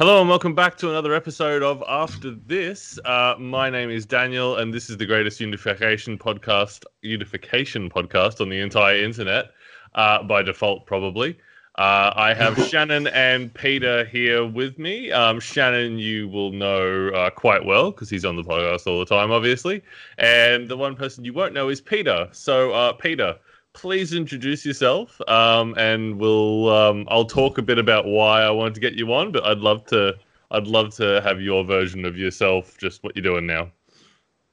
Hello and welcome back to another episode of After This. Uh, my name is Daniel, and this is the greatest unification podcast, unification podcast on the entire internet, uh, by default, probably. Uh, I have Shannon and Peter here with me. Um, Shannon, you will know uh, quite well because he's on the podcast all the time, obviously. And the one person you won't know is Peter. So, uh, Peter, please introduce yourself, um, and we'll um, I'll talk a bit about why I wanted to get you on. But I'd love to I'd love to have your version of yourself, just what you're doing now.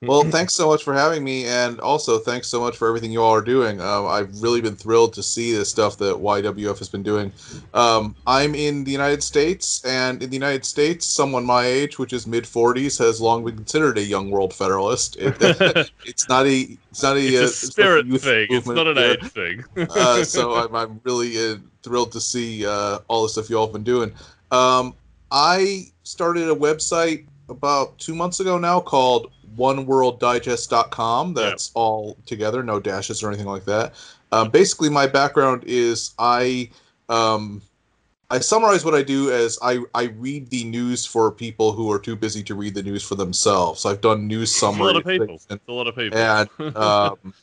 Well, thanks so much for having me, and also thanks so much for everything you all are doing. Um, I've really been thrilled to see the stuff that YWF has been doing. Um, I'm in the United States, and in the United States, someone my age, which is mid 40s, has long been considered a young world federalist. It, it's not a it's not a, it's a uh, spirit youth thing. It's not an age thing. uh, so I'm, I'm really uh, thrilled to see uh, all the stuff you all have been doing. Um, I started a website about two months ago now called OneWorldDigest.com. That's all together, no dashes or anything like that. Um, basically, my background is I um, I summarize what I do as I, I read the news for people who are too busy to read the news for themselves. I've done news It's a lot of people. and It's a lot of people. and um,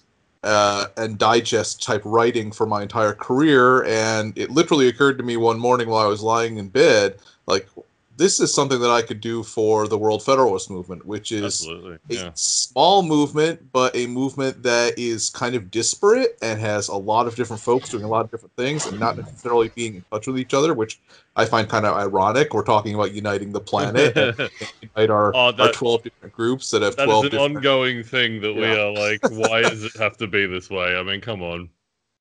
uh, and digest type writing for my entire career. And it literally occurred to me one morning while I was lying in bed, like this is something that I could do for the World Federalist Movement, which is a Yeah. small movement, but a movement that is kind of disparate and has a lot of different folks doing a lot of different things and not necessarily being in touch with each other, which I find kind of ironic. We're talking about uniting the planet unite our, Oh, our 12 different groups that have That 12 is an different ongoing thing that we are like, why does it have to be this way? I mean, come on.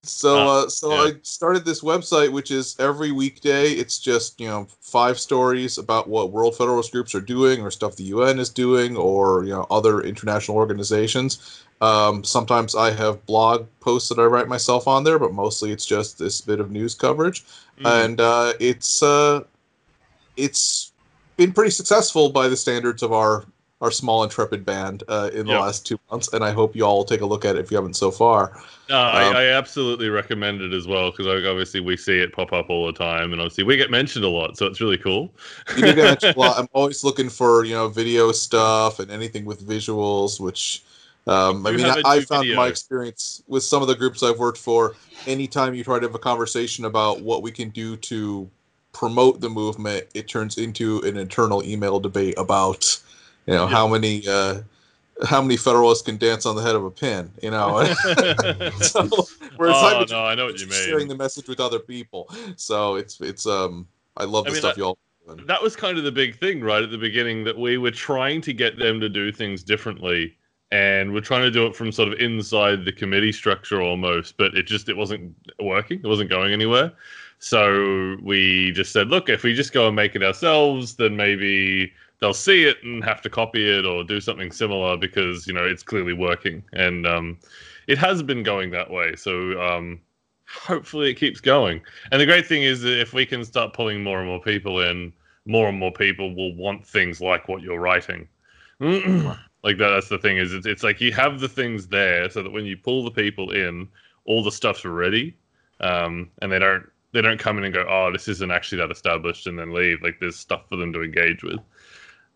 So, Uh, uh, so yeah. I started this website, which is every weekday. It's just you know five stories about what World Federalist groups are doing, or stuff the UN is doing, or you know other international organizations. Um, sometimes I have blog posts that I write myself on there, but mostly it's just this bit of news coverage, Mm. and uh, it's uh, it's been pretty successful by the standards of our our small intrepid band uh, in the Yep. last two months, and I hope you all take a look at it if you haven't so far. No, I, Um, I absolutely recommend it as well because obviously we see it pop up all the time, and obviously we get mentioned a lot, so it's really cool. you do get mentioned a lot. I'm always looking for you know video stuff and anything with visuals, which um, I mean I, I found video. my experience with some of the groups I've worked for. Anytime you try to have a conversation about what we can do to promote the movement, it turns into an internal email debate about you know Yeah. how many. Uh, how many Federalists can dance on the head of a pin? You know, so where it's oh no, I know what you sharing the message with other people. So it's it's um I love I the mean, stuff that- y'all. doing. That was kind of the big thing, right at the beginning, that we were trying to get them to do things differently, and we're trying to do it from sort of inside the committee structure almost, but it just it wasn't working. It wasn't going anywhere. So we just said, look, if we just go and make it ourselves, then maybe they'll see it and have to copy it or do something similar because you know it's clearly working, and um, it has been going that way. So um, hopefully it keeps going. And the great thing is that if we can start pulling more and more people in, more and more people will want things like what you're writing. like that, that's the thing is it's, it's like you have the things there so that when you pull the people in, all the stuff's ready, um, and they don't they don't come in and go, oh, this isn't actually that established, and then leave. Like there's stuff for them to engage with.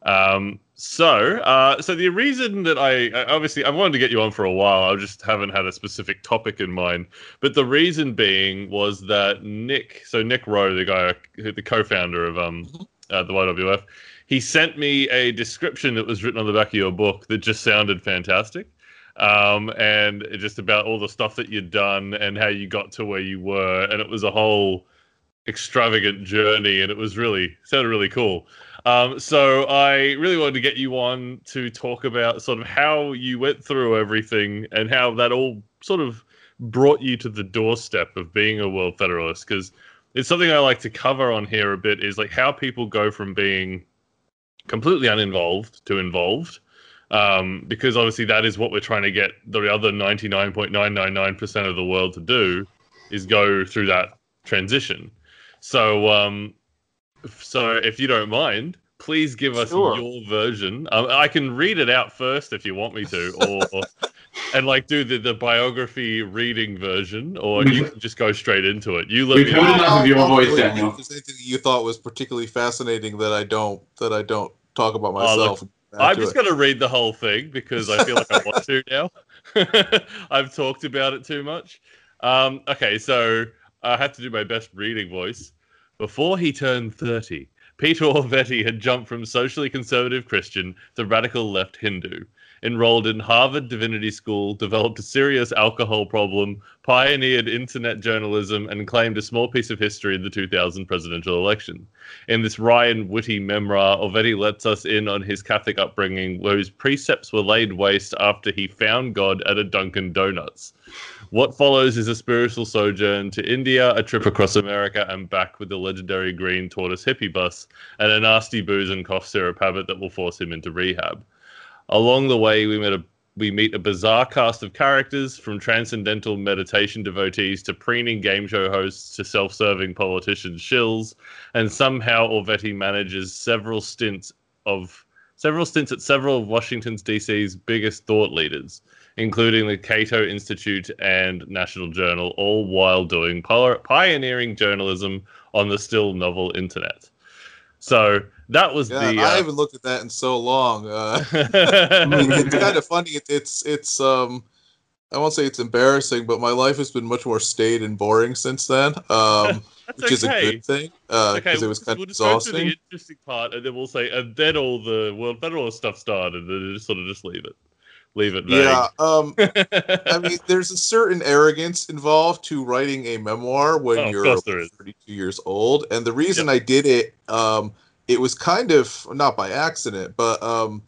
Um, so, uh, so the reason that I I- obviously I wanted to get you on for a while, I just haven't had a specific topic in mind. But the reason being was that Nick, so Nick Rowe, the guy, the co-founder of um, uh, the YWF, he sent me a description that was written on the back of your book that just sounded fantastic. Um, and just about all the stuff that you'd done and how you got to where you were, and it was a whole extravagant journey, and it was really sounded really cool. Um, so I really wanted to get you on to talk about sort of how you went through everything and how that all sort of brought you to the doorstep of being a World Federalist. Because it's something I like to cover on here a bit is like how people go from being completely uninvolved to involved. Um, because obviously that is what we're trying to get the other 99.999% of the world to do is go through that transition. So, um, so if you don't mind, please give us Sure. your version. Um, I can read it out first if you want me to, or and like do the, the biography reading version, or you can just go straight into it. You let We've me heard know. enough of your I'll- I'll voice, Daniel. If there's anything you thought was particularly fascinating that I don't that I don't talk about Oh, look, myself. add I'm just going to read the whole thing because I feel like I want to now. I've talked about it too much. Um, okay, so I have to do my best reading voice. Before he turned 30, Peter Orvetti had jumped from socially conservative Christian to radical left Hindu. Enrolled in Harvard Divinity School, developed a serious alcohol problem, pioneered internet journalism, and claimed a small piece of history in the 2000 presidential election. In this Ryan witty memoir, Orvetti lets us in on his Catholic upbringing, where his precepts were laid waste after he found God at a Dunkin' Donuts. What follows is a spiritual sojourn to India, a trip across America, and back with the legendary green tortoise hippie bus, and a nasty booze and cough syrup habit that will force him into rehab. Along the way, we met a we meet a bizarre cast of characters from transcendental meditation devotees to preening game show hosts to self-serving politicians shills and somehow Orvetti manages several stints of several stints at several of Washington's DC's biggest thought leaders, including the Cato Institute and National Journal, all while doing pioneering journalism on the still novel internet. So that was Yeah, the. I Uh, haven't looked at that in so long. Uh, it's uh, kind of funny. It, it's it's um, I won't say it's embarrassing, but my life has been much more staid and boring since then. Um, which is a good thing because okay, it was kind we'll of just go exhausting. the interesting part, and then we'll say, and then all the World Federalist stuff started, and then just sort of just leave it, leave it vague. Yeah, um, I mean, there's a certain arrogance involved to writing a memoir when Oh, you're course there is. 32 years old, and the reason I did it, um, it was kind of not by accident, but um,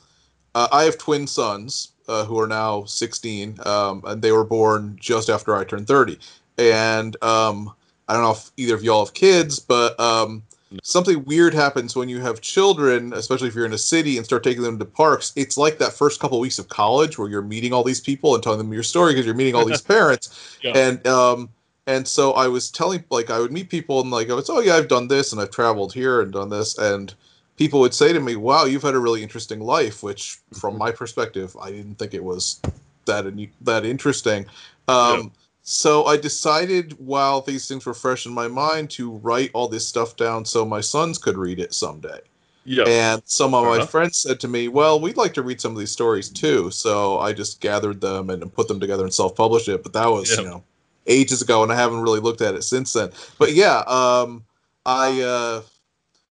uh, I have twin sons uh, who are now 16, um, and they were born just after I turned 30, and um, I don't know if either of y'all have kids, but um. Something weird happens when you have children, especially if you're in a city and start taking them to parks. It's like that first couple weeks of college where you're meeting all these people and telling them your story because you're meeting all these parents. Yeah. And um, and so I was telling, like, I would meet people and like I was, oh yeah, I've done this and I've traveled here and done this, and people would say to me, "Wow, you've had a really interesting life," which, from Mm-hmm. my perspective, I didn't think it was that in- that interesting. Um, So I decided, while these things were fresh in my mind, to write all this stuff down so my sons could read it someday. yeah, And some of Fair my friends said to me, "Well, we'd like to read some of these stories too." So I just gathered them and put them together and self-published it. But that was, Yeah. you know, ages ago, and I haven't really looked at it since then. But yeah, um, I uh,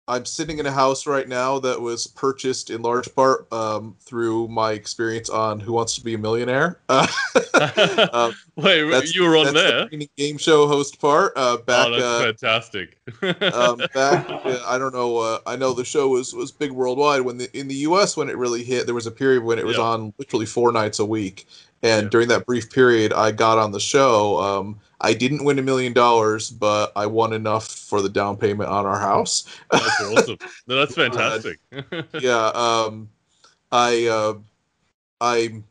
I'm sitting in a house right now that was purchased in large part um, through my experience on Who Wants to Be a Millionaire. Uh, um, Wait, you were on there? the game show host part. Uh, back oh, that's uh, fantastic. um, back uh, I don't know uh, I know the show was was big worldwide when the, in the US when it really hit there was a period when it was Yeah. on literally four nights a week and Yeah. during that brief period I got on the show um, I didn't win a million dollars but I won enough for the down payment on our house that's awesome. No, that's fantastic. yeah um, I uh, I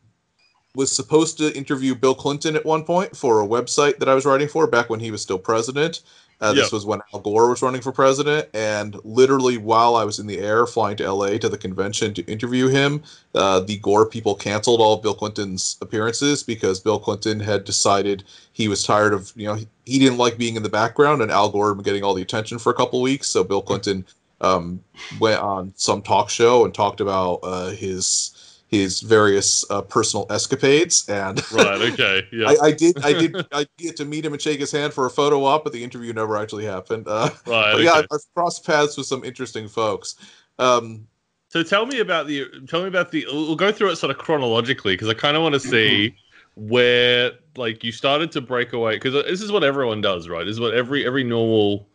was supposed to interview Bill Clinton at one point for a website that I was writing for back when he was still president. Uh, This Yeah. was when Al Gore was running for president, and literally while I was in the air flying to LA to the convention to interview him, uh, the Gore people canceled all of Bill Clinton's appearances because Bill Clinton had decided he was tired of you know he, didn't like being in the background and Al Gore getting all the attention for a couple weeks. So Bill Clinton um, went on some talk show and talked about uh, his his various uh, personal escapades and right, okay. Yeah. I, I did I did I get to meet him and shake his hand for a photo op, but the interview never actually happened. Uh, right, okay. yeah, I've, I've crossed paths with some interesting folks. Um, So tell me about the tell me about the we'll go through it sort of chronologically because I kind of want to see where like you started to break away because this is what everyone does right this is what every every normal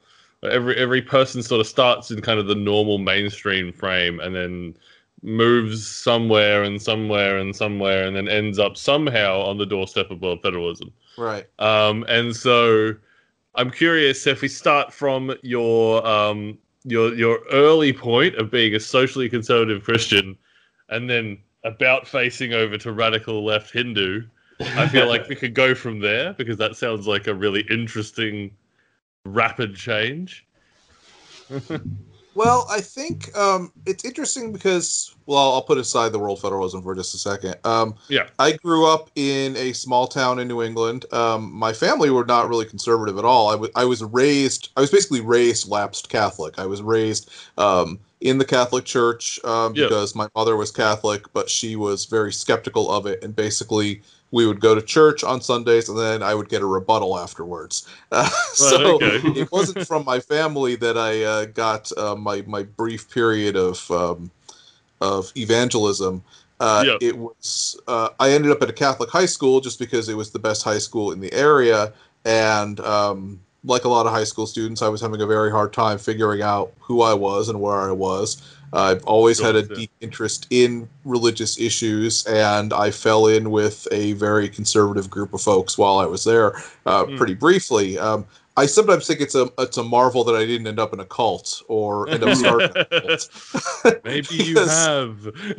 every every person sort of starts in kind of the normal mainstream frame and then moves somewhere and somewhere and somewhere and then ends up somehow on the doorstep of world federalism right. um, and so I'm curious if we start from your um, your your early point of being a socially conservative Christian, and then about facing over to radical left Hindu. I feel like we could go from there because that sounds like a really interesting, rapid change. Well, I think um, it's interesting because, well, I'll put aside the world federalism for just a second. Um, Yeah. I grew up in a small town in New England. Um, my family were not really conservative at all. I was raised, I was basically raised lapsed Catholic. I was raised um, in the Catholic Church um, Yeah. because my mother was Catholic, but she was very skeptical of it. And basically, we would go to church on Sundays and then I would get a rebuttal afterwards. Uh, so okay. it wasn't from my family that I uh, got uh, my my brief period of um, of evangelism. Uh, Yep. It was uh, I ended up at a Catholic high school just because it was the best high school in the area, and um, like a lot of high school students, I was having a very hard time figuring out who I was and where I was. I've always had a deep interest in religious issues, and I fell in with a very conservative group of folks while I was there, uh, Hmm. pretty briefly. Um, I sometimes think it's a it's a marvel that I didn't end up in a cult or end up starting a cult. Maybe you have.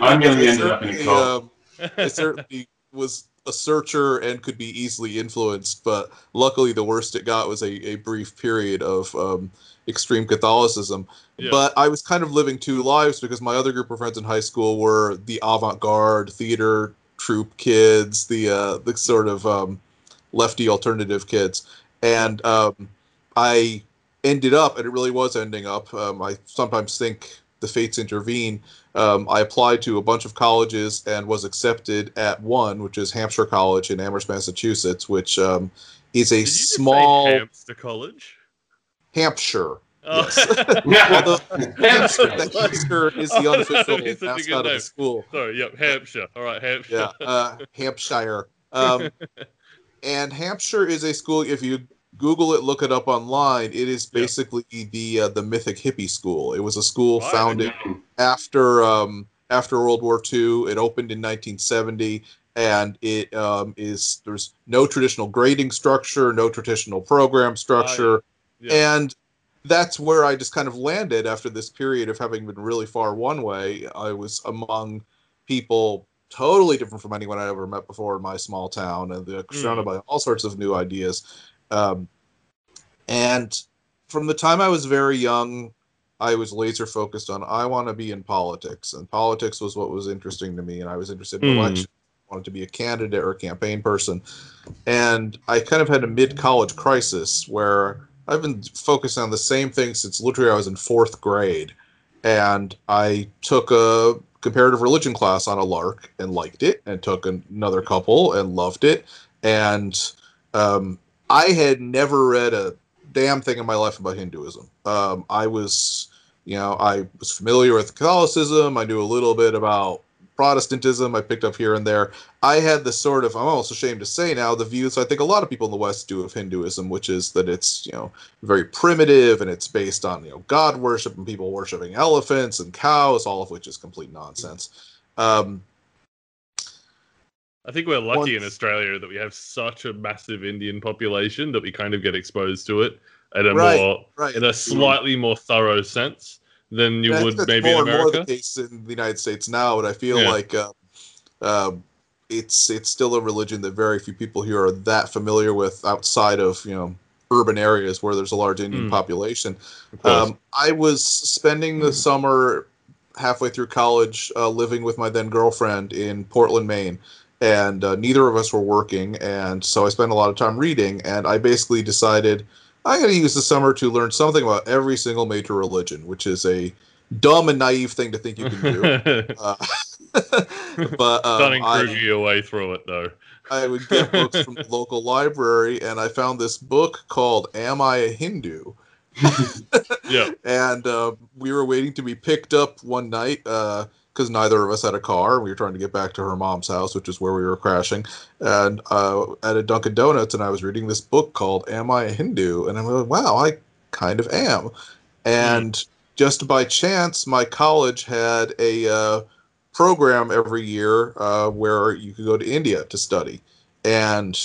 I'm gonna I end up in a cult. um, I certainly was a searcher and could be easily influenced, but luckily the worst it got was a, a brief period of um, extreme Catholicism. Yeah. But I was kind of living two lives because my other group of friends in high school were the avant-garde theater troupe kids, the uh, the sort of um, lefty alternative kids, and um, I ended up, and it really was ending up. Um, I sometimes think the fates intervene. Um, I applied to a bunch of colleges and was accepted at one, which is Hampshire College in Amherst, Massachusetts, which um, is a Did you just say small Hampster College. Hampshire. Oh. Although Hampshire. the Hampshire is the unofficial It's such a good mascot of the school. Sorry, yep, Hampshire. All right, Hampshire. Yeah, uh, Hampshire. Um, and Hampshire is a school. If you Google it, look it up online. It is basically the uh, the mythic hippie school. It was a school Right. founded after um, after World War II. It opened in 1970, and it um, is there's no traditional grading structure, no traditional program structure, Yeah. and that's where I just kind of landed after this period of having been really far one way. I was among people totally different from anyone I ever met before in my small town, and they're surrounded by all sorts of new ideas. Um, and from the time I was very young, I was laser focused on I want to be in politics, and politics was what was interesting to me, and I was interested in Hmm. elections. I wanted to be a candidate or a campaign person, and I kind of had a mid college crisis where I've been focusing on the same thing since literally I was in fourth grade, and I took a comparative religion class on a lark and liked it, and took an- another couple and loved it, and um, I had never read a damn thing in my life about Hinduism. Um, I was, you know, I was familiar with Catholicism. I knew a little bit about Protestantism. I picked up here and there. I had the sort of, I'm almost ashamed to say now, the views I think a lot of people in the West do of Hinduism, which is that it's, you know, very primitive and it's based on, you know, God worship and people worshiping elephants and cows, all of which is complete nonsense. Um, I think we're lucky in Australia that we have such a massive Indian population that we kind of get exposed to it at a Right, more right. in a slightly more thorough sense than you And I would maybe more in and more the case in the United States now, but I feel Yeah. like uh, um, it's it's still a religion that very few people here are that familiar with outside of you know urban areas where there's a large Indian Hmm. population. Um, I was spending the summer halfway through college uh, living with my then girlfriend in Portland, Maine. And uh, neither of us were working, and so I spent a lot of time reading. And I basically decided I'm going to use the summer to learn something about every single major religion, which is a dumb and naive thing to think you can do. Uh, but um, Kruger your way through it though. I would get books from the local library, and I found this book called "Am I a Hindu?" Yeah. and uh, we were waiting to be picked up one night because neither of us had a car. We were trying to get back to her mom's house, which is where we were crashing, and uh, at a Dunkin' Donuts, and I was reading this book called "Am I a Hindu?" and I'm like, "Wow, I kind of am." And just by chance, my college had a uh, program every year uh, where you could go to India to study, and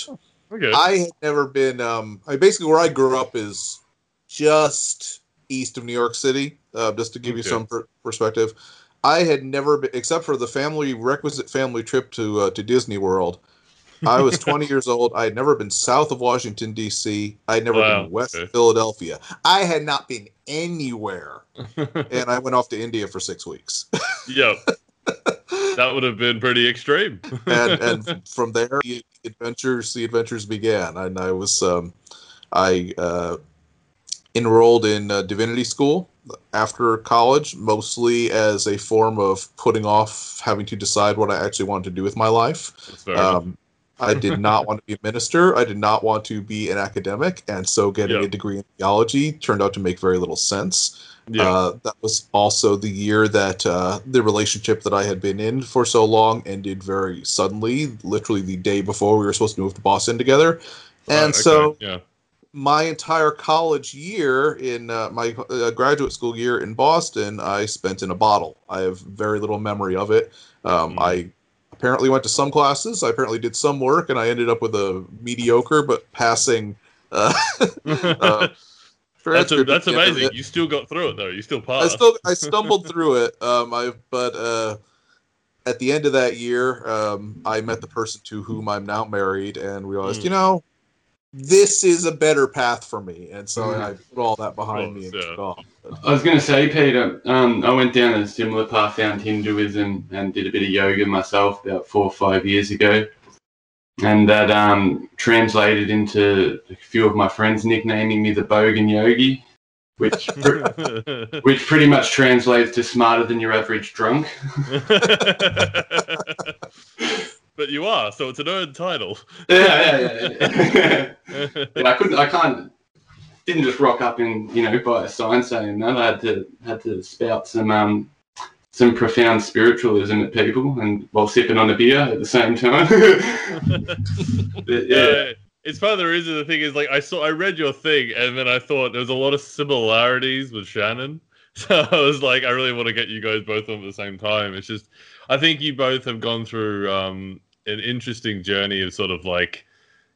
Okay. I had never been. Um, I basically where I grew up is just east of New York City. Uh, just to give you some per- perspective, I had never been, except for the family requisite family trip to uh, to Disney World. I was 20 years old. I had never been south of Washington D.C. I had never Wow, been west of Philadelphia. I had not been anywhere, and I went off to India for six weeks. yep. That would have been pretty extreme. and and from there, the adventures the adventures began. And I was um, I uh, enrolled in uh, divinity school after college, mostly as a form of putting off having to decide what I actually wanted to do with my life. That's fair enough. Um, I did not want to be a minister. I did not want to be an academic, and so getting Yeah. a degree in theology turned out to make very little sense. yeah. Uh, that was also the year that uh, the relationship that I had been in for so long ended very suddenly, literally the day before we were supposed to move to Boston together. Right, And okay, so yeah. My entire college year in uh, my uh, graduate school year in Boston, I spent in a bottle. I have very little memory of it. Um, Mm. I apparently went to some classes. I apparently did some work, and I ended up with a mediocre but passing. Uh, uh, that's a, that's the end of amazing. You still got through it though. You still passed. I still I stumbled through it. Um, I but uh, at the end of that year, um, I met the person to whom I'm now married, and realized, Mm. you know, this is a better path for me, and so Mm. I put all that behind me and course, yeah. off. I was going to say, Peter, um, I went down a similar path, found Hinduism, and did a bit of yoga myself about four or five years ago. And that um, translated into a few of my friends nicknaming me the Bogan Yogi, which pr- which pretty much translates to smarter than your average drunk. but you are, so it's an earned title. Yeah, yeah, yeah. yeah, I couldn't, I can't, didn't just rock up and you know buy a sign saying that. I had to had to spout some um some profound spiritualism at people and while sipping on a beer at the same time. But, yeah, yeah. It's part of the reason the thing is like I saw I read your thing and then I thought there was a lot of similarities with Shannon. So I was like, I really want to get you guys both on at the same time. It's just I think you both have gone through um an interesting journey of sort of like,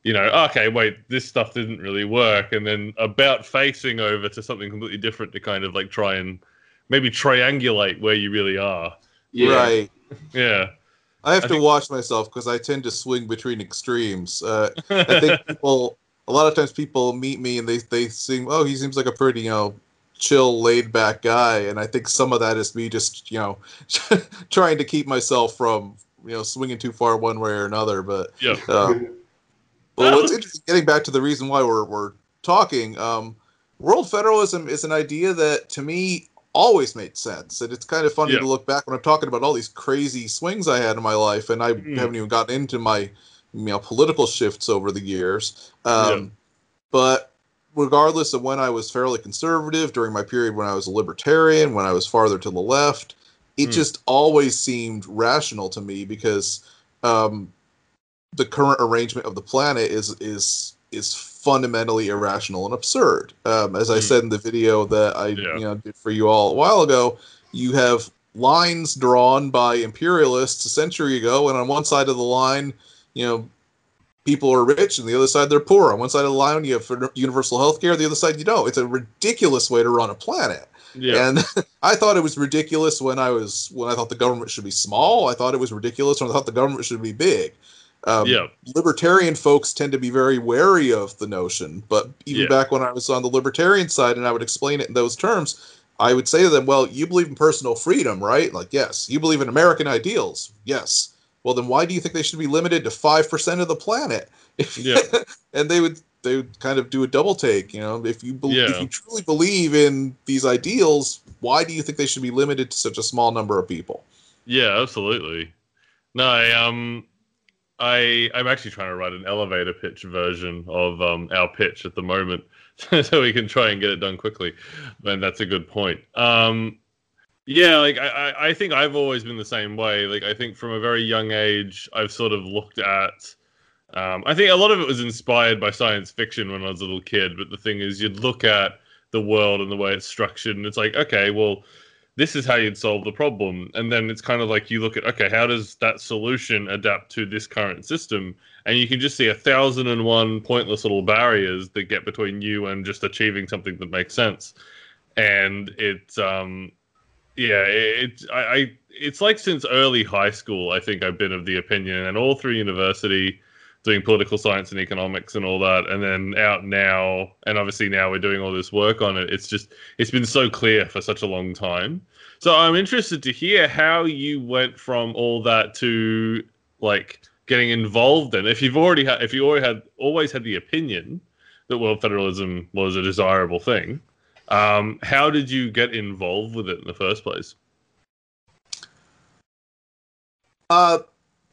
you know, okay, wait, this stuff didn't really work, and then about facing over to something completely different to kind of like try and maybe triangulate where you really are. yeah. Right. Yeah. I have I to think- watch myself because I tend to swing between extremes. Uh, I think people, a lot of times, people meet me and they they seem, oh, he seems like a pretty, you know, chill, laid back guy, and I think some of that is me just, you know, trying to keep myself from, you know, swinging too far one way or another. But yeah. um, well, what's interesting, getting back to the reason why we're we're talking, um, world federalism is an idea that to me always made sense, and it's kind of funny Yeah. to look back when I'm talking about all these crazy swings I had in my life, and I Mm. haven't even gotten into my you know political shifts over the years. Um, But regardless of when I was fairly conservative, during my period when I was a libertarian, when I was farther to the left, it Mm. just always seemed rational to me because um, the current arrangement of the planet is is is fundamentally irrational and absurd. Um, as I Mm. said in the video that I Yeah. you know did for you all a while ago, you have lines drawn by imperialists a century ago, and on one side of the line, you know, people are rich, and the other side they're poor. On one side of the line, you have universal health care. The other side, you don't. It's a ridiculous way to run a planet. Yeah. And I thought it was ridiculous when I was when I thought the government should be small. I thought it was ridiculous when I thought the government should be big. Um, yeah. Libertarian folks tend to be very wary of the notion, but even Yeah. back when I was on the libertarian side and I would explain it in those terms, I would say to them, "Well, you believe in personal freedom, right? Like, yes. You believe in American ideals, yes. Well, then why do you think they should be limited to five percent of the planet?" Yeah. and they would they would kind of do a double take. You know, if you believe, Yeah. if you truly believe in these ideals, why do you think they should be limited to such a small number of people? Yeah, absolutely. No, I um I I'm actually trying to write an elevator pitch version of um our pitch at the moment so we can try and get it done quickly. And that's a good point. Um yeah, like I, I think I've always been the same way. Like I think from a very young age I've sort of looked at um I think a lot of it was inspired by science fiction when I was a little kid, but the thing is you'd look at the world and the way it's structured and it's like, okay, well this is how you'd solve the problem. And then it's kind of like you look at, okay, how does that solution adapt to this current system? And you can just see a thousand and one pointless little barriers that get between you and just achieving something that makes sense. And it's, um, yeah, it, I, I, it's like since early high school, I think I've been of the opinion, and all through university, doing political science and economics and all that, and then out now, and obviously now we're doing all this work on it. It's just it's been so clear for such a long time. So I'm interested to hear how you went from all that to like getting involved in. If you've already had, if you already had always had the opinion that world federalism was a desirable thing, um, how did you get involved with it in the first place? Uh,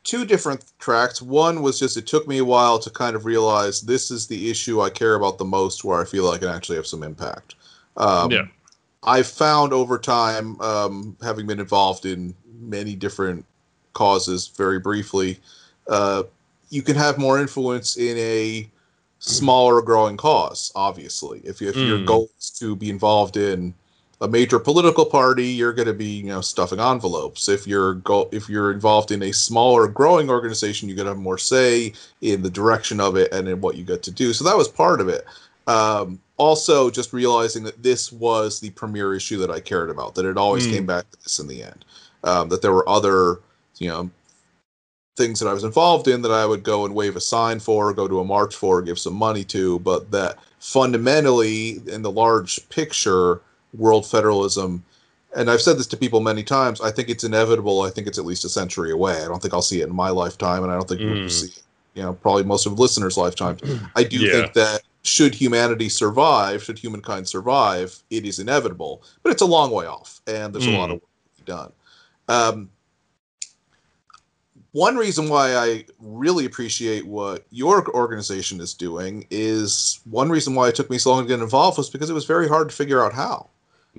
two different tracks. One was just it took me a while to kind of realize this is the issue I care about the most, where I feel I can actually have some impact. Um, Yeah. I've found over time, um, having been involved in many different causes, very briefly, uh, you can have more influence in a smaller growing cause. Obviously, if, you, if your Mm. goal is to be involved in a major political party, you're going to be you know stuffing envelopes. If you're go if you're involved in a smaller growing organization, you're going to have more say in the direction of it and in what you get to do. So that was part of it. Um, also, just realizing that this was the premier issue that I cared about. That it always Mm. came back to this in the end. Um, that there were other you know things that I was involved in that I would go and wave a sign for, go to a march for, give some money to, but that fundamentally, in the large picture, world federalism, and I've said this to people many times, I think it's inevitable. I think it's at least a century away. I don't think I'll see it in my lifetime, and I don't think we'll Mm. see it, you know, probably most of listeners' lifetimes. I do Yeah. think that should humanity survive, should humankind survive, it is inevitable, but it's a long way off, and there's a lot Mm. of work to be done. Um, one reason why I really appreciate what your organization is doing is one reason why it took me so long to get involved was because it was very hard to figure out how.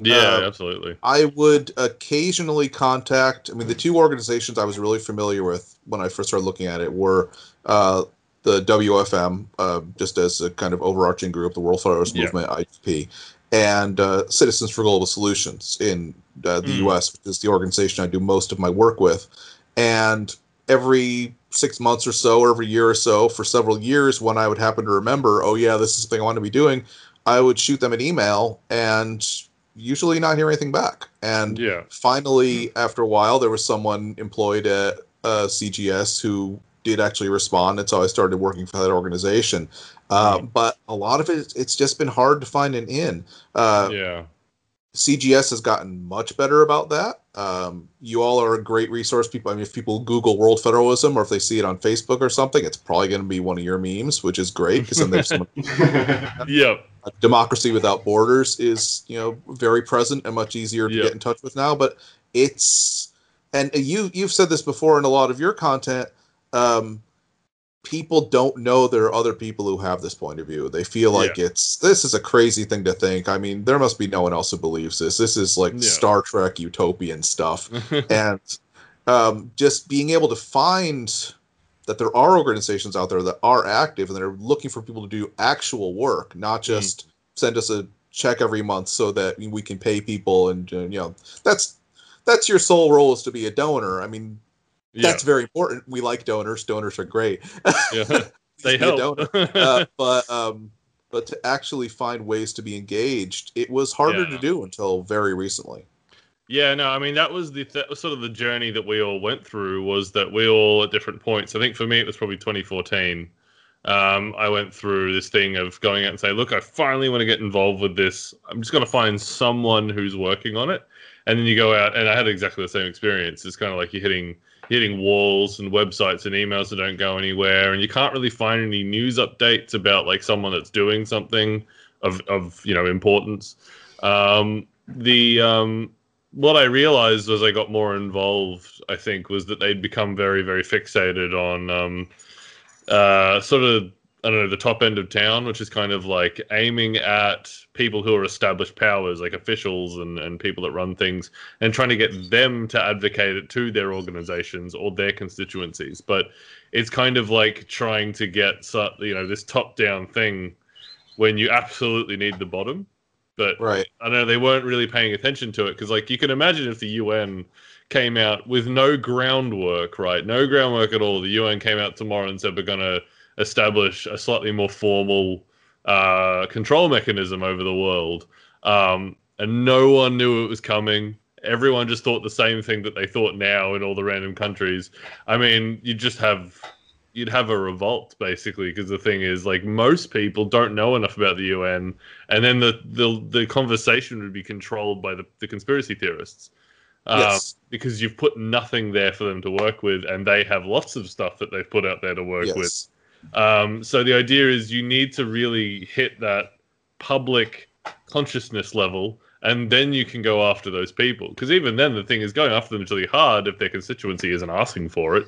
Yeah, Uh, absolutely. I would occasionally contact. I mean, the two organizations I was really familiar with when I first started looking at it were uh, the WFM, uh, just as a kind of overarching group, the World Federalist Yeah. Movement (IFP), and uh, Citizens for Global Solutions in uh, the Mm. U.S., which is the organization I do most of my work with. And every six months or so, or every year or so, for several years, when I would happen to remember, oh yeah, this is something I want to be doing, I would shoot them an email and usually not hear anything back. And Yeah. finally, after a while, there was someone employed at uh, CGS who did actually respond, and so I started working for that organization. Uh, Mm. But a lot of it, it's just been hard to find an in. Uh, yeah. CGS has gotten much better about that. Um, you all are a great resource. People, I mean, if people Google World Federalism or if they see it on Facebook or something, it's probably going to be one of your memes, which is great because then there's some Yep. democracy without borders is you know very present and much easier to Yeah. get in touch with now but it's and you you've said this before in a lot of your content um people don't know there are other people who have this point of view. They feel like it's this is a crazy thing to think. I mean there must be no one else who believes this. This is like Yeah. star trek utopian stuff. And um, just being able to find that there are organizations out there that are active and that are looking for people to do actual work, not just send us a check every month so that we can pay people and uh, you know that's that's your sole role is to be a donor. I mean yeah. that's very important. We like donors. Donors are great. yeah. They help. Uh, but um, but to actually find ways to be engaged, it was harder Yeah. to do until very recently. Yeah, no, I mean that was the th- sort of the journey that we all went through. Was that we all at different points? I think for me it was probably 2014. Um, I went through this thing of going out and say, "Look, I finally want to get involved with this. I'm just going to find someone who's working on it." And then you go out, and I had exactly the same experience. It's kind of like you're hitting hitting walls and websites and emails that don't go anywhere, and you can't really find any news updates about like someone that's doing something of of you know importance. Um, the um, what I realized as I got more involved, I think, was that they'd become very, very fixated on um, uh, sort of, I don't know, the top end of town, which is kind of like aiming at people who are established powers, like officials and, and people that run things, and trying to get them to advocate it to their organizations or their constituencies. But it's kind of like trying to get, so- you know, this top down thing when you absolutely need the bottom. But Right. I don't know they weren't really paying attention to it because, like, you can imagine if the UN came out with no groundwork, right? No groundwork at all. The UN came out tomorrow and said we're going to establish a slightly more formal uh, control mechanism over the world, um, and no one knew it was coming. Everyone just thought the same thing that they thought now in all the random countries. I mean, you just have you'd have a revolt basically because the thing is like most people don't know enough about the UN, and then the the, the conversation would be controlled by the, the conspiracy theorists. Um, Yes. because you've put nothing there for them to work with, and they have lots of stuff that they've put out there to work with. Um, so the idea is you need to really hit that public consciousness level, and then you can go after those people. Because even then, the thing is going after them is really hard if their constituency isn't asking for it.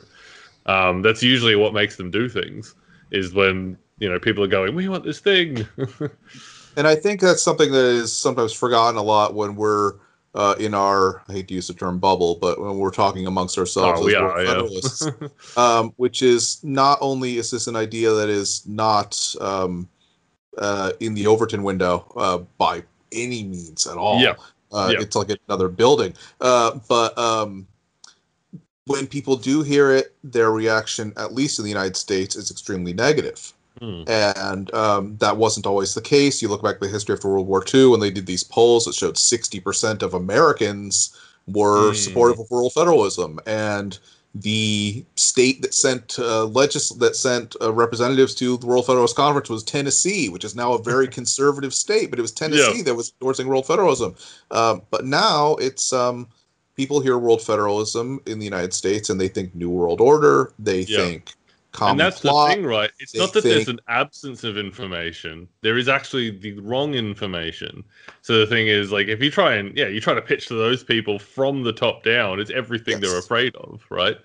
Um, that's usually what makes them do things. Is when you know people are going, "We want this thing." And I think that's something that is sometimes forgotten a lot when we're uh, in our, I hate to use the term bubble, but when we're talking amongst ourselves Oh, we are, World yeah. Um, which is not only is this an idea that is not um, uh, in the Overton window uh, by any means at all. Yeah. Uh, Yeah. It's like another building. Uh, but um, when people do hear it, their reaction, at least in the United States, is extremely negative Hmm. and um, that wasn't always the case. You look back at the history after World War II, when they did these polls that showed 60% of Americans were Hmm. supportive of world federalism, and the state that sent uh, legis- that sent uh, representatives to the World Federalist Conference was Tennessee, which is now a very conservative state, but it was Tennessee that was endorsing world federalism. Um, but now it's um, people hear world federalism in the United States and they think New World Order, they Yeah. think common and that's plot. the thing, right? It's not that there's an absence of information. There is actually the wrong information. So the thing is, like, if you try and yeah, you try to pitch to those people from the top down, it's everything they're afraid of, right?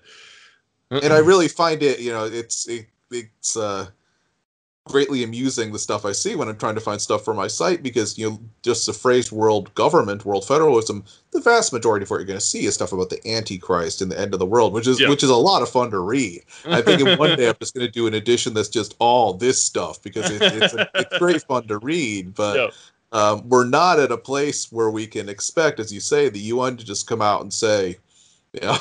and I really find it, you know, it's it, it's uh, greatly amusing the stuff I see when I'm trying to find stuff for my site because you know just the phrase world government, world federalism, the vast majority of what you're going to see is stuff about the Antichrist and the end of the world, which is Yeah. which is a lot of fun to read. I think in one day I'm just going to do an edition that's just all this stuff because it, it's a, it's great fun to read, but. Yeah. Um, we're not at a place where we can expect, as you say, the UN to just come out and say, know,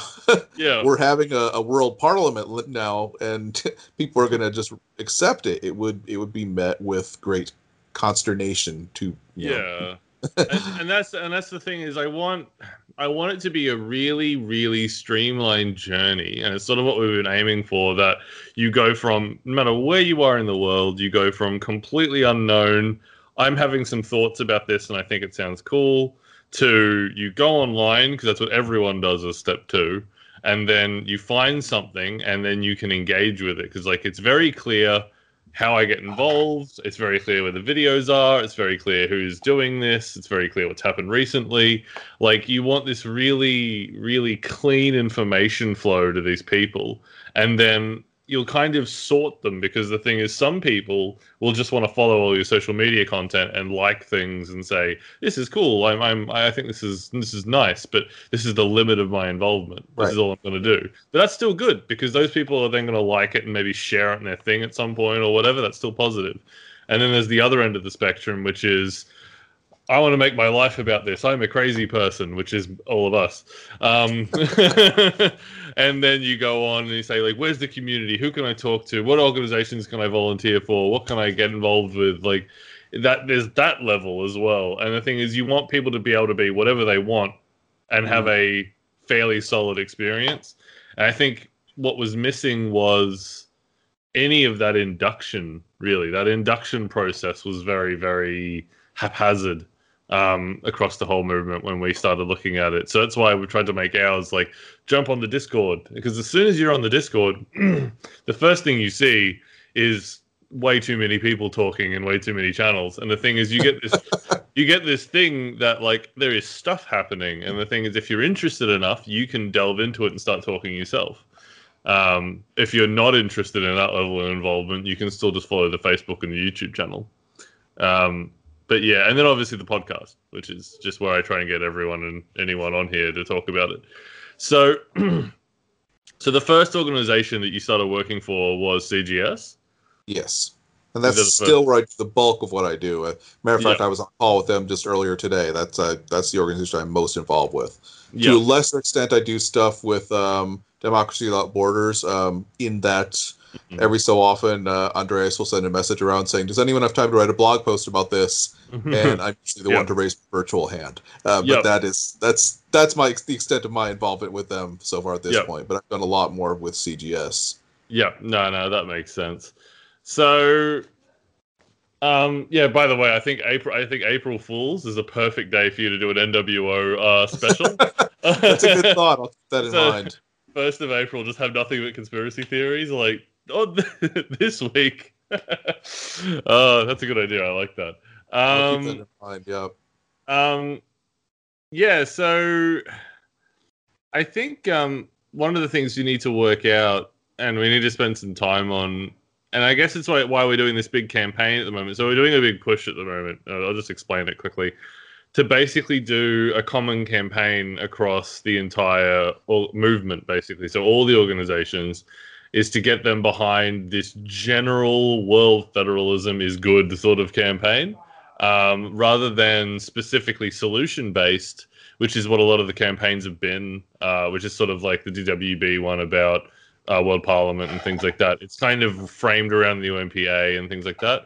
yeah, we're having a, a world parliament now and people are going to just accept it it would it would be met with great consternation to yeah. and, and that's and that's the thing is I want I want it to be a really really streamlined journey, and it's sort of what we've been aiming for. That you go from no matter where you are in the world, you go from completely unknown. I'm having some thoughts about this, and I think it sounds cool. To you go online because that's what everyone does as step two, and then you find something, and then you can engage with it because like it's very clear how I get involved. It's very clear where the videos are. It's very clear who's doing this. It's very clear what's happened recently. Like you want this really, really clean information flow to these people, and then you'll kind of sort them because the thing is, some people will just want to follow all your social media content and like things and say this is cool. I'm, I'm, I think this is this is nice, but this is the limit of my involvement. This Right. is all I'm going to do. But that's still good because those people are then going to like it and maybe share it in their thing at some point or whatever. That's still positive. And then there's the other end of the spectrum, which is I want to make my life about this. I'm a crazy person, which is all of us. Um, and then you go on and you say, like, where's the community? Who can I talk to? What organizations can I volunteer for? What can I get involved with? Like, that there's that level as well. And the thing is, you want people to be able to be whatever they want and have mm. a fairly solid experience. And I think what was missing was any of that induction, really. That induction process was very, very haphazard um, across the whole movement when we started looking at it. So that's why we tried to make ours like jump on the Discord because as soon as you're on the Discord, the first thing you see is way too many people talking and way too many channels. And the thing is, you get this, you get this thing that like there is stuff happening. And the thing is, if you're interested enough, you can delve into it and start talking yourself. Um, if you're not interested in that level of involvement, you can still just follow the Facebook and the YouTube channel. Um, but yeah, and then obviously the podcast, which is just where I try and get everyone and anyone on here to talk about it. So, so the first organization that you started working for was CGS. yes and that's still right the bulk of what i do uh, matter of fact Yeah. i was on call with them just earlier today that's uh, that's the organization i'm most involved with to a lesser extent i do stuff with um, democracy without borders um, in that Mhm. every so often uh, andreas will send a message around saying does anyone have time to write a blog post about this and I'm usually the Yeah. one to raise virtual hand. Uh, but Yep. that is that's that's my the extent of my involvement with them so far at this Yep. point. But I've done a lot more with CGS. Yeah, no, no, that makes sense. So, um, yeah. By the way, I think April. I think April Fools is a perfect day for you to do an NWO uh, special. That's a good thought. I'll keep that in So- mind. First of April, just have nothing but conspiracy theories. Like, oh, this week. oh, that's a good idea. I like that. Um, that mind. Yeah. Um, yeah. So I think um, one of the things you need to work out, and we need to spend some time on, and I guess it's why, why we're doing this big campaign at the moment. So we're doing a big push at the moment. Uh, I'll just explain it quickly. To basically do a common campaign across the entire movement, basically. So all the organizations is to get them behind this general world federalism is good sort of campaign um, rather than specifically solution based, which is what a lot of the campaigns have been, uh, which is sort of like the DWB one about uh, World Parliament and things like that. It's kind of framed around the UNPA and things like that.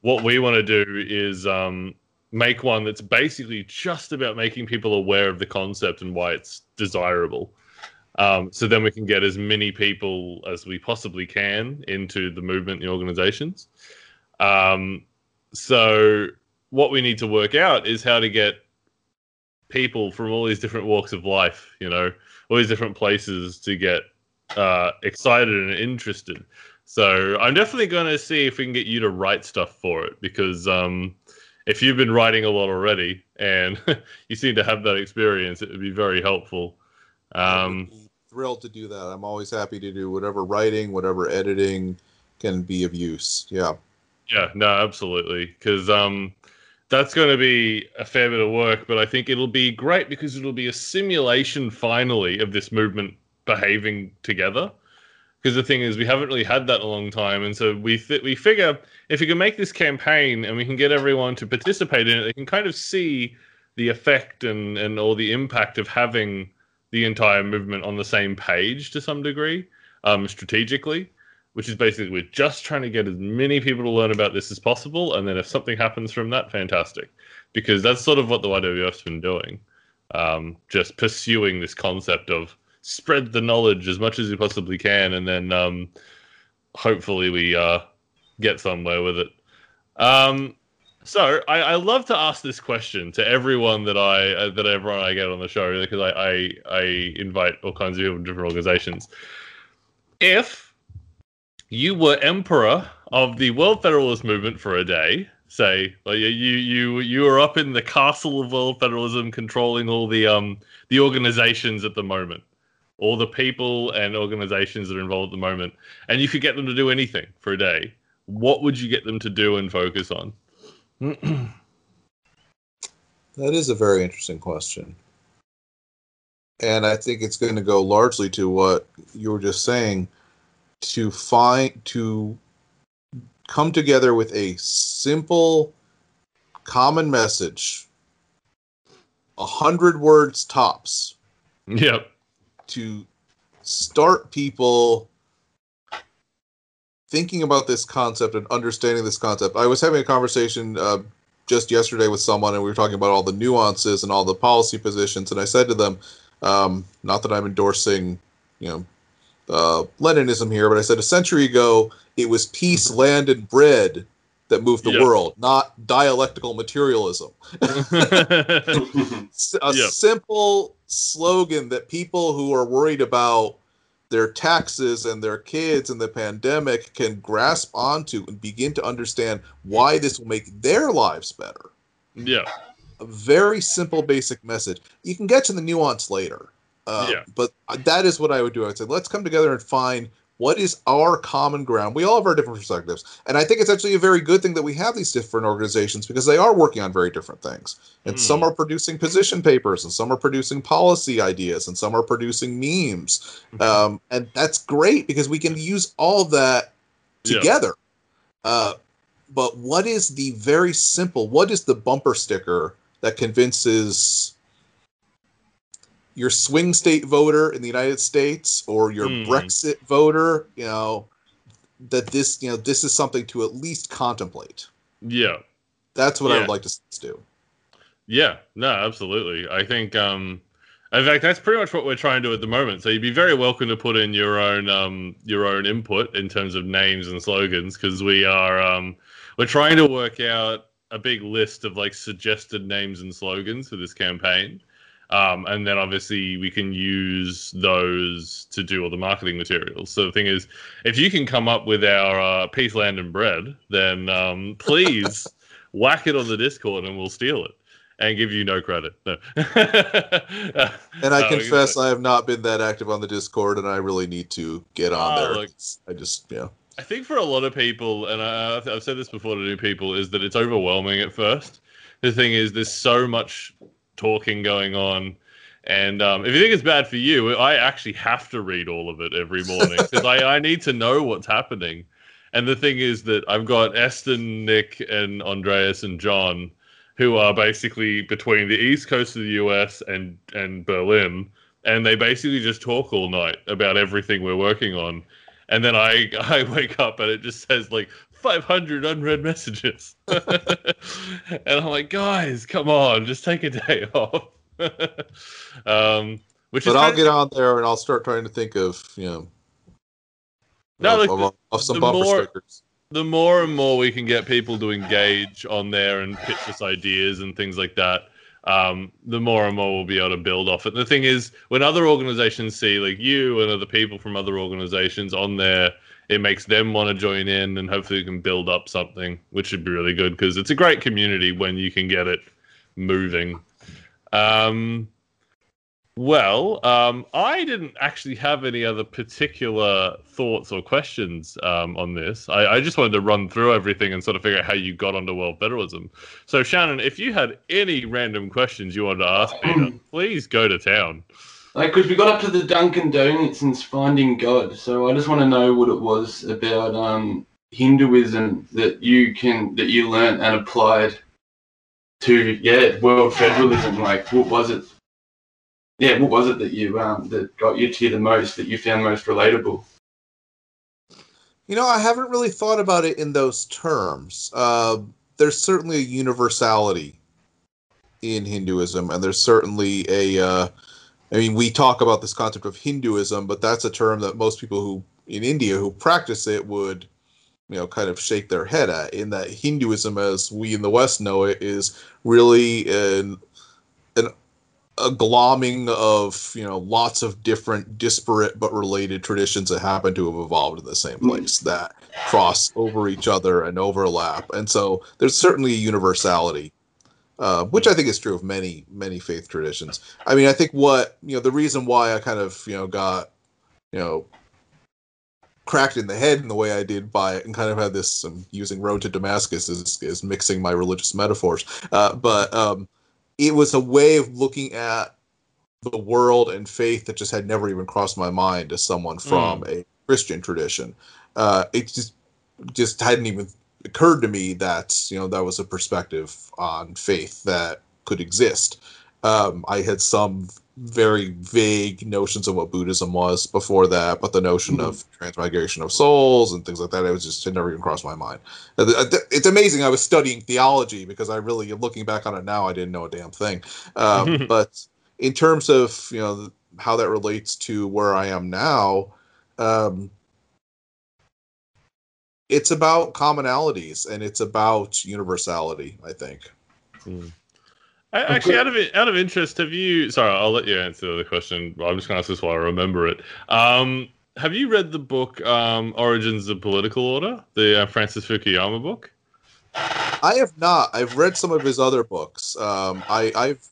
What we want to do is um, make one that's basically just about making people aware of the concept and why it's desirable. Um, so then we can get as many people as we possibly can into the movement and the organizations. Um, so what we need to work out is how to get people from all these different walks of life, you know, all these different places to get uh, excited and interested. So I'm definitely going to see if we can get you to write stuff for it because um, if you've been writing a lot already and you seem to have that experience, it would be very helpful. Um, thrilled to do that. I'm always happy to do whatever writing, whatever editing can be of use. Yeah. Yeah, no, absolutely. Because um, that's going to be a fair bit of work, but I think it'll be great because it'll be a simulation finally of this movement behaving together. Because the thing is, we haven't really had that in a long time, and so we th- we figure if we can make this campaign and we can get everyone to participate in it, they can kind of see the effect and and all the impact of having the entire movement on the same page to some degree, um, strategically which is basically we're just trying to get as many people to learn about this as possible, and then if something happens from that, fantastic, because that's sort of what the YWF's been doing, um, just pursuing this concept of spread the knowledge as much as you possibly can, and then um, hopefully we uh, get somewhere with it. So I, I love to ask this question to everyone that I uh, that everyone I get on the show because I, I I invite all kinds of people from different organizations. If you were emperor of the World Federalist Movement for a day. Say, you, you, you were up in the castle of world federalism, controlling all the um the organizations at the moment, all the people and organizations that are involved at the moment, and you could get them to do anything for a day. What would you get them to do and focus on? That is a very interesting question. And I think it's going to go largely to what you were just saying to find to come together with a simple common message a hundred words tops yep. to start people thinking about this concept and understanding this concept. I was having a conversation uh, just yesterday with someone, and we were talking about all the nuances and all the policy positions. And I said to them, um, not that I'm endorsing, you know, uh, Leninism here, but I said a century ago it was peace, land, and bread that moved the Yeah. world, not dialectical materialism a Yep. simple slogan that people who are worried about their taxes and their kids and the pandemic can grasp onto and begin to understand why this will make their lives better. yeah. A very simple, basic message. You can get to the nuance later. Uh, Yeah. But that is what I would do. I would say, let's come together and find what is our common ground. We all have our different perspectives. And I think it's actually a very good thing that we have these different organizations because they are working on very different things. And Hmm. some are producing position papers, and some are producing policy ideas, and some are producing memes. Um, and that's great because we can use all that Yeah. together. Uh, but what is the very simple, what is the bumper sticker that convinces your swing state voter in the United States or your Hmm. Brexit voter, you know, that this, you know, this is something to at least contemplate. Yeah. That's what I would like to do. Yeah, no, absolutely. I think, um, In fact, that's pretty much what we're trying to do at the moment. So you'd be very welcome to put in your own um, your own input in terms of names and slogans because we are um, we're trying to work out a big list of like suggested names and slogans for this campaign. Um, and then obviously we can use those to do all the marketing materials. So the thing is, if you can come up with our uh, peace, land, and bread, then um, please whack it on the Discord and we'll steal it and give you no credit. No. and I Uh, confess I have not been that active on the Discord, and I really need to get on Oh, there. look. I just, yeah. I think for a lot of people, and I, I've said this before to new people, is that it's overwhelming at first. The thing is, there's so much talking going on. And um, if you think it's bad for you, I actually have to read all of it every morning because I, I need to know what's happening. And the thing is that I've got Eston, Nick, and Andreas and John, who are basically between the east coast of the US and, and Berlin. And they basically just talk all night about everything we're working on. And then I, I wake up and it just says like 500 unread messages. and I'm like, guys, come on, just take a day off. um, which But I'll kind of- get on there and I'll start trying to think of, you know, No, of, like of, of some bumper more- stickers. the more and more we can get people to engage on there and pitch us ideas and things like that, um, the more and more we'll be able to build off it. And the thing is, when other organizations see like you and other people from other organizations on there, it makes them want to join in, and hopefully we can build up something, which should be really good because it's a great community when you can get it moving. Um, well, um, I didn't actually have any other particular thoughts or questions um, on this. I, I just wanted to run through everything and sort of figure out how you got onto world federalism. So, Shannon, if you had any random questions you wanted to ask Peter, please go to town. Like, because we got up to the Dunkin' Donuts and finding God, so I just want to know what it was about um, Hinduism that you can that you learnt and applied to yeah world federalism. Like, what was it? Yeah, what was it that you um, that got you to the most that you found most relatable? You know, I haven't really thought about it in those terms. Uh, there's certainly a universality in Hinduism, and there's certainly a. Uh, I mean, we talk about this concept of Hinduism, but that's a term that most people who in India who practice it would, you know, kind of shake their head at. In that Hinduism, as we in the West know it, is really an an a glomming of you know lots of different disparate but related traditions that happen to have evolved in the same mm-hmm. place that cross over each other and overlap and so there's certainly a universality uh, which i think is true of many many faith traditions. I mean i think what you know the reason why i kind of you know got you know cracked in the head in the way i did by it and kind of had this um, using road to damascus is, is mixing my religious metaphors. Uh, but um, it was a way of looking at the world and faith that just had never even crossed my mind as someone from a Christian tradition. Uh, it just just hadn't even occurred to me that you know that was a perspective on faith that could exist. Um, I had some very vague notions of what Buddhism was before that, but the notion of transmigration of souls and things like that, it was just it never even crossed my mind. It's amazing. I was studying theology because I really, looking back on it now, I didn't know a damn thing. Um, but in terms of you know how that relates to where I am now, um, it's about commonalities and it's about universality. I think. I, actually, out of out of interest, have you? Sorry, I'll let you answer the question. I'm just going to ask this while I remember it. Um, have you read the book um, Origins of Political Order, the uh, Francis Fukuyama book? I have not. I've read some of his other books. Um, I, I've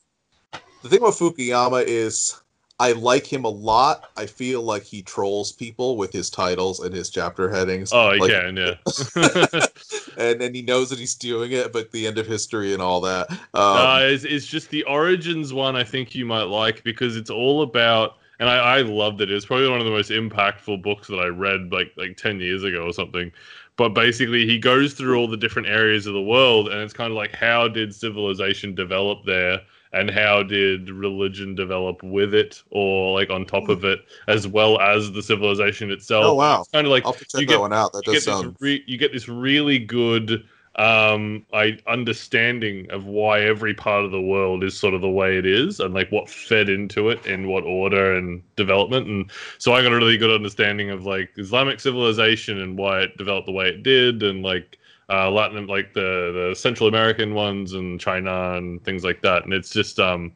the thing about Fukuyama is I like him a lot. I feel like he trolls people with his titles and his chapter headings. Oh, Like- yeah. and then he knows that he's doing it, but the end of history and all that. Um, uh, it's, it's just the Origins one. I think you might like because it's all about, and I, I loved it. It's probably one of the most impactful books that I read like like ten years ago or something. But basically, he goes through all the different areas of the world, and it's kind of like how did civilization develop there, and how did religion develop with it, or like on top of hmm. it, as well as the civilization itself. oh wow! It's kind of like I'll check that one out. That does sound. re- you get this really good um, I understanding of why every part of the world is sort of the way it is, and like what fed into it in what order and development. And so I got a really good understanding of like Islamic civilization and why it developed the way it did, and like uh, Latin, like the the Central American ones and China and things like that. And it's just um,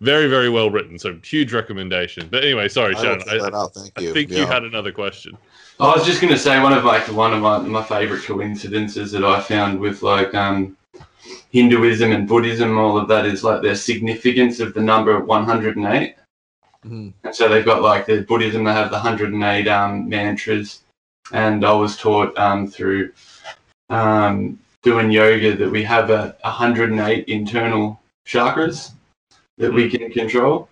very very well written. So huge recommendation. But anyway, sorry, I Shannon. check I, that out. Thank I you. think you had another question. I was just gonna say one of like one of my, my favorite coincidences that I found with like um, Hinduism and Buddhism, all of that is like their significance of the number 108. Mhm. And so they've got like the Buddhism, they have the 108 um, mantras. And I was taught um, through um, doing yoga that we have a 108 internal chakras that we can control.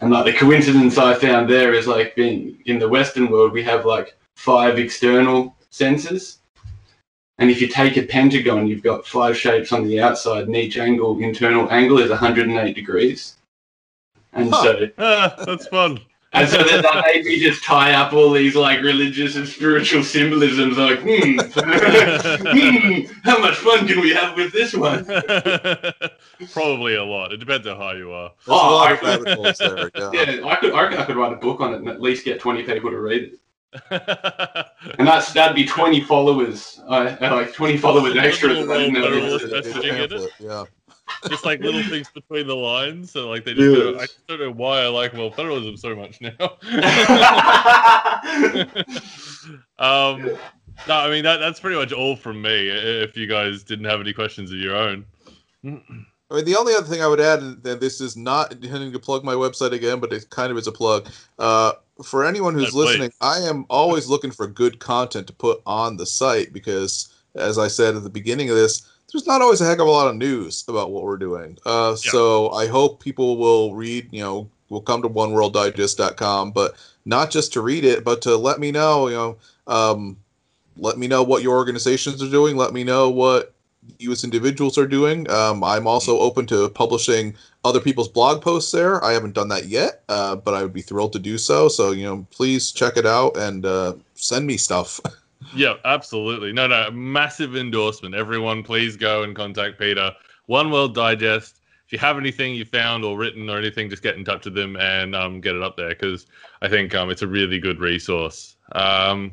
And like the coincidence I found there is like being in the Western world, we have like five external senses. And if you take a pentagon, you've got five shapes on the outside, and each angle, internal angle, is 108 degrees. And Huh. so Ah, that's fun. And so then that made me just tie up all these like religious and spiritual symbolisms. Like, hmm, hmm, how much fun can we have with this one? Probably a lot. It depends on how you are. There's a Oh, lot I- of there. Yeah. Yeah, I could, I reckon I could write a book on it and at least get 20 people to read it. And that's that'd be 20 followers, uh, like 20 followers extra. Little that I didn't know world existed. That's messaging in it? Pamphlet, Yeah. Just like little things between the lines. So like they just Yes. go, I just don't know why I like well federalism so much now. um, no, I mean that that's pretty much all from me. If you guys didn't have any questions of your own. I mean, the only other thing I would add, and this is not intending to plug my website again, but it kind of is a plug. Uh, for anyone who's please. listening, I am always looking for good content to put on the site because, as I said at the beginning of this, there's not always a heck of a lot of news about what we're doing. Uh, Yeah. So I hope people will read, you know, will come to oneworlddigest.com, but not just to read it, but to let me know, you know, um, let me know what your organizations are doing. Let me know what you as individuals are doing. Um, I'm also open to publishing other people's blog posts there. I haven't done that yet, uh, but I would be thrilled to do so. So, you know, please check it out and uh, send me stuff. Yeah, absolutely. No, no, massive endorsement. Everyone, please go and contact Peter. One World Digest. If you have anything you found or written or anything, just get in touch with them and um, get it up there because I think um, it's a really good resource. Um,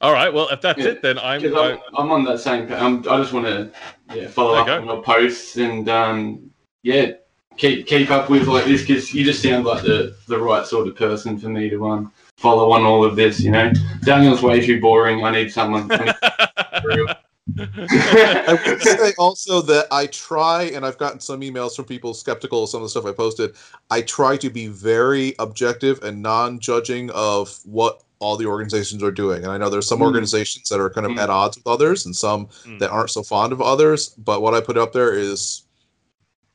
all right, well, if that's Yeah, it, then I'm. I'm, I'm on that same. I'm, I just want to yeah, follow up on your posts and um, yeah, keep keep up with like this because you just sound like the the right sort of person for me to um follow on all of this. You know, Daniel's way too boring. I need someone. I. I would say also that I try, and I've gotten some emails from people skeptical of some of the stuff I posted. I try to be very objective and non-judging of what all the organizations are doing. And I know there's some Mm. organizations that are kind of Mm. at odds with others, and some Mm. that aren't so fond of others. But what I put up there is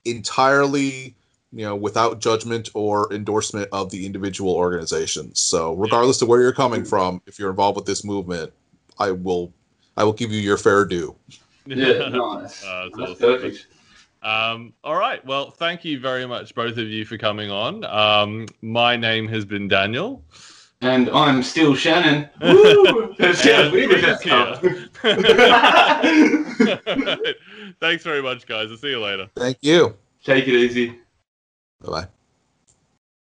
entirely, you know, without judgment or endorsement of the individual organizations. So regardless of where you're coming from, if you're involved with this movement, I will, I will give you your fair due. Yeah, nice. Uh, that's That's perfect. Um, all right. Well, thank you very much, both of you, for coming on. Um, my name has been Daniel. And I'm still Shannon. Woo! That's And how weird Peter's that here. Thanks very much, guys. I'll see you later. Thank you. Take it easy. Bye bye.